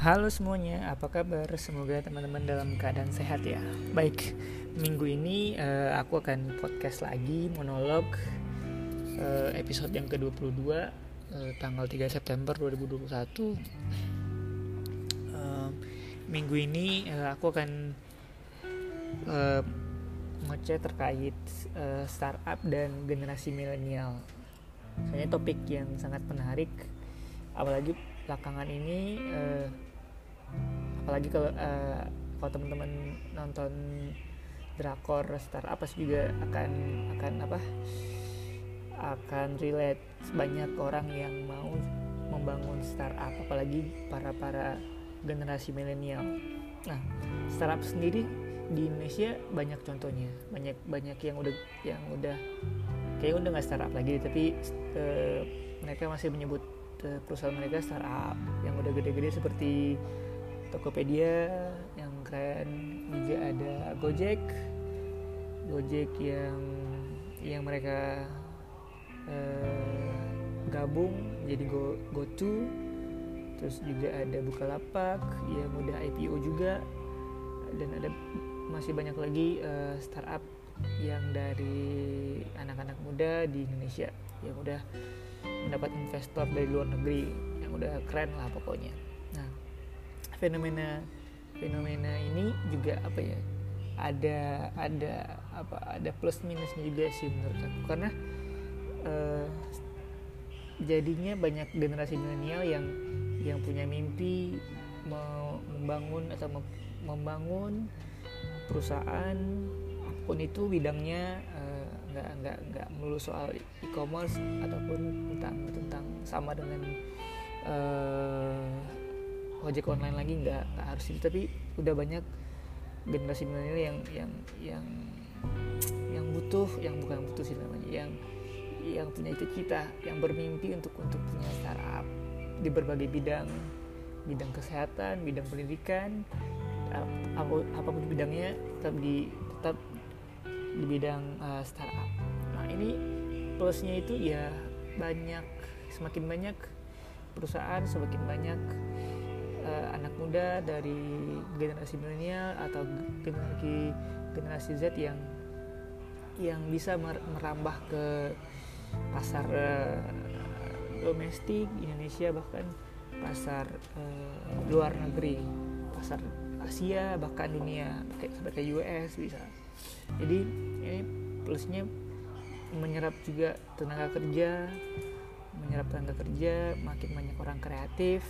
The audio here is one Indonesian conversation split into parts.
Halo semuanya, apa kabar? Semoga teman-teman dalam keadaan sehat ya. Baik, minggu ini uh, aku akan podcast lagi monolog uh, episode yang ke-22 uh, tanggal 3 September 2021. Uh, minggu ini uh, aku akan uh, terkait uh, startup dan generasi milenial. Kayaknya topik yang sangat menarik apalagi belakangan ini uh, apalagi kalau uh, kalau teman-teman nonton drakor startup pasti juga akan akan apa akan relate. Banyak orang yang mau membangun startup apalagi para para generasi milenial. Nah startup sendiri di Indonesia banyak contohnya. Banyak banyak yang udah yang udah kayak udah nggak startup lagi tapi uh, mereka masih menyebut uh, perusahaan mereka startup. Yang udah gede-gede seperti Tokopedia yang keren. Juga ada Gojek. Gojek yang yang mereka uh, gabung jadi Go GoTo terus juga ada Bukalapak yang udah IPO juga. Dan ada masih banyak lagi uh, startup yang dari anak-anak muda di Indonesia. Yang udah mendapat investor dari luar negeri. Yang udah keren lah pokoknya fenomena fenomena ini juga apa ya ada ada apa ada plus minusnya juga sih menurut aku. Karena uh, jadinya banyak generasi milenial yang yang punya mimpi mau membangun atau membangun perusahaan apa pun itu bidangnya uh, nggak nggak nggak melulu soal e-commerce ataupun tentang tentang sama dengan uh, ojek online lagi nggak harus itu. Tapi udah banyak generasi milenial yang yang yang yang butuh yang bukan butuh sih namanya yang yang punya cita-cita yang bermimpi untuk untuk punya startup di berbagai bidang. Bidang kesehatan bidang pendidikan apa apa pun bidangnya tetap di tetap di bidang uh, startup. Nah ini plusnya itu ya banyak semakin banyak perusahaan semakin banyak uh, anak muda dari generasi milenial atau generasi generasi Z yang yang bisa merambah ke pasar uh, domestik Indonesia bahkan pasar uh, luar negeri pasar Asia bahkan dunia sampai ke US bisa. Jadi ini plusnya menyerap juga tenaga kerja menyerap tenaga kerja makin banyak orang kreatif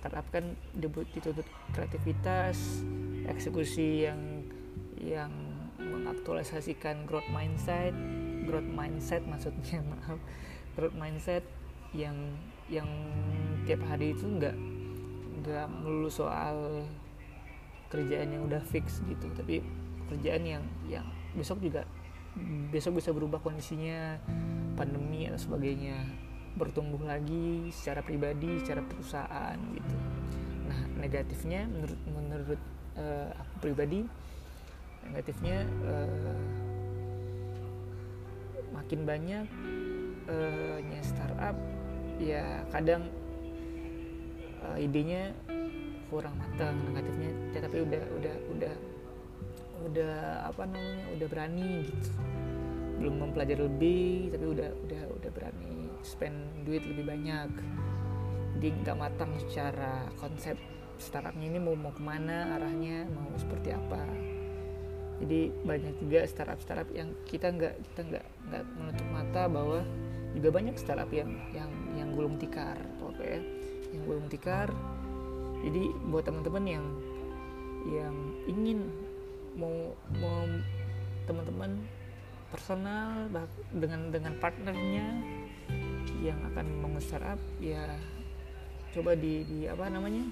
startup kan dituntut kreativitas eksekusi yang yang mengaktualisasikan growth mindset growth mindset maksudnya maaf growth mindset yang yang tiap hari itu nggak nggak melulu soal kerjaan yang udah fix gitu tapi kerjaan yang yang besok juga besok bisa berubah kondisinya pandemi atau sebagainya bertumbuh lagi secara pribadi secara perusahaan gitu. Nah negatifnya menurut menurut uh, aku pribadi negatifnya uh, makin banyak uh, nya startup ya kadang uh, idenya kurang matang negatifnya ya, tapi udah udah udah udah apa namanya udah berani gitu belum mempelajari lebih tapi udah udah udah berani spend duit lebih banyak. Jadi nggak matang secara konsep startupnya ini mau mau ke mana arahnya mau seperti apa. Jadi banyak juga startup startup yang kita nggak kita nggak nggak menutup mata bahwa juga banyak startup yang yang yang gulung tikar oke ya? Yang gulung tikar. Jadi buat teman-teman yang yang ingin mau mau teman-teman personal dengan dengan partnernya yang akan membangun startup ya coba di, di apa namanya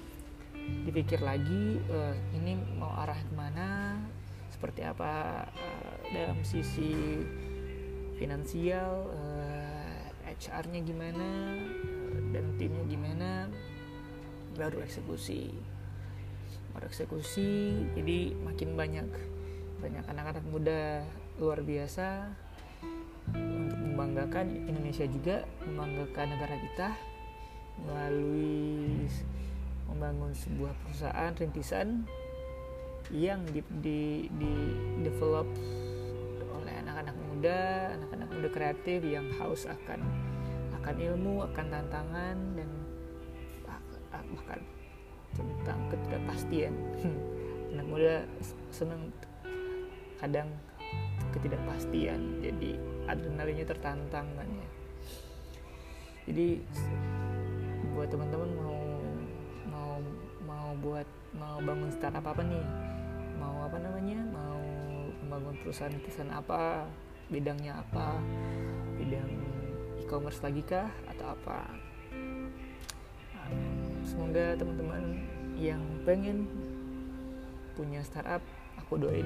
dipikir lagi uh, ini mau arah ke mana seperti apa uh, dalam sisi finansial uh, eh, HR-nya gimana uh, dan timnya gimana baru eksekusi. Baru eksekusi jadi makin banyak banyak anak-anak muda luar biasa untuk membanggakan Indonesia juga membanggakan negara kita melalui membangun sebuah perusahaan rintisan yang di, di, di develop oleh anak-anak muda, anak-anak muda kreatif yang haus akan akan ilmu, akan tantangan dan bahkan tentang ketidakpastian. anak muda senang kadang ketidakpastian, jadi adrenalinnya tertantang kan ya. Jadi buat teman-teman mau mau mau buat mau bangun startup apa nih? Mau apa namanya? Mau membangun perusahaan perusahaan apa? Bidangnya apa? Bidang e-commerce lagi kah? Atau apa? Semoga teman-teman yang pengen punya startup aku doain.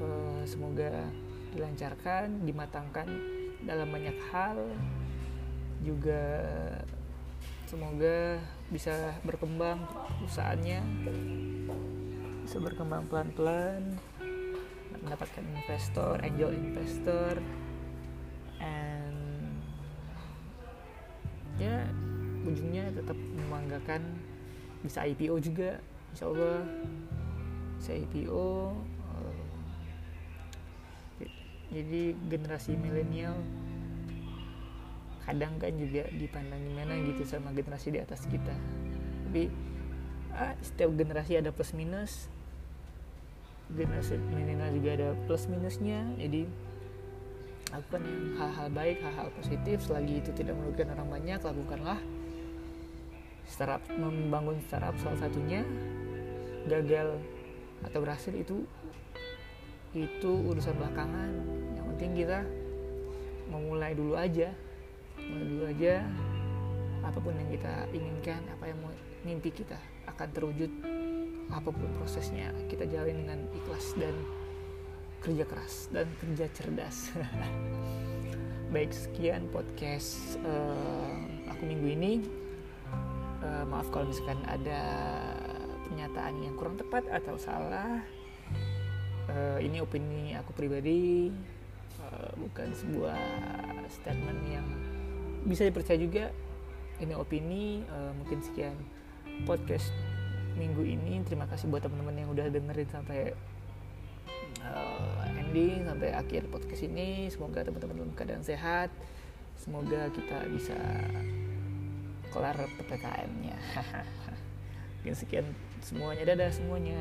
Uh, semoga dilancarkan dimatangkan dalam banyak hal. Juga semoga bisa berkembang perusahaannya bisa berkembang pelan-pelan mendapatkan investor angel investor. And ya ujungnya tetap membanggakan bisa IPO juga insya Allah. Bisa IPO jadi generasi milenial kadang kan juga dipandang gimana gitu sama generasi di atas kita. Tapi ah, setiap generasi ada plus minus. Generasi milenial juga ada plus minusnya. Jadi lakukan yang hal-hal baik hal-hal positif selagi itu tidak merugikan orang banyak lakukanlah startup membangun startup salah satunya. Gagal atau berhasil itu itu urusan belakangan. Yang penting kita memulai dulu aja. Mulai dulu aja apa pun yang kita inginkan apa yang mau mimpi kita akan terwujud apa pun prosesnya kita jalin dengan ikhlas dan kerja keras dan kerja cerdas. Baik sekian podcast uh, aku minggu ini. Uh, maaf kalau misalkan ada pernyataan yang kurang tepat atau salah uh, ini opini aku pribadi uh, bukan sebuah statement yang bisa dipercaya juga. Ini opini uh, mungkin sekian podcast minggu ini. Terima kasih buat teman-teman yang udah dengerin sampai uh, ending sampai akhir podcast ini. Semoga teman-teman dalam keadaan sehat. Semoga kita bisa kelar ppkm-nya mungkin sekian semuanya. Dadah semuanya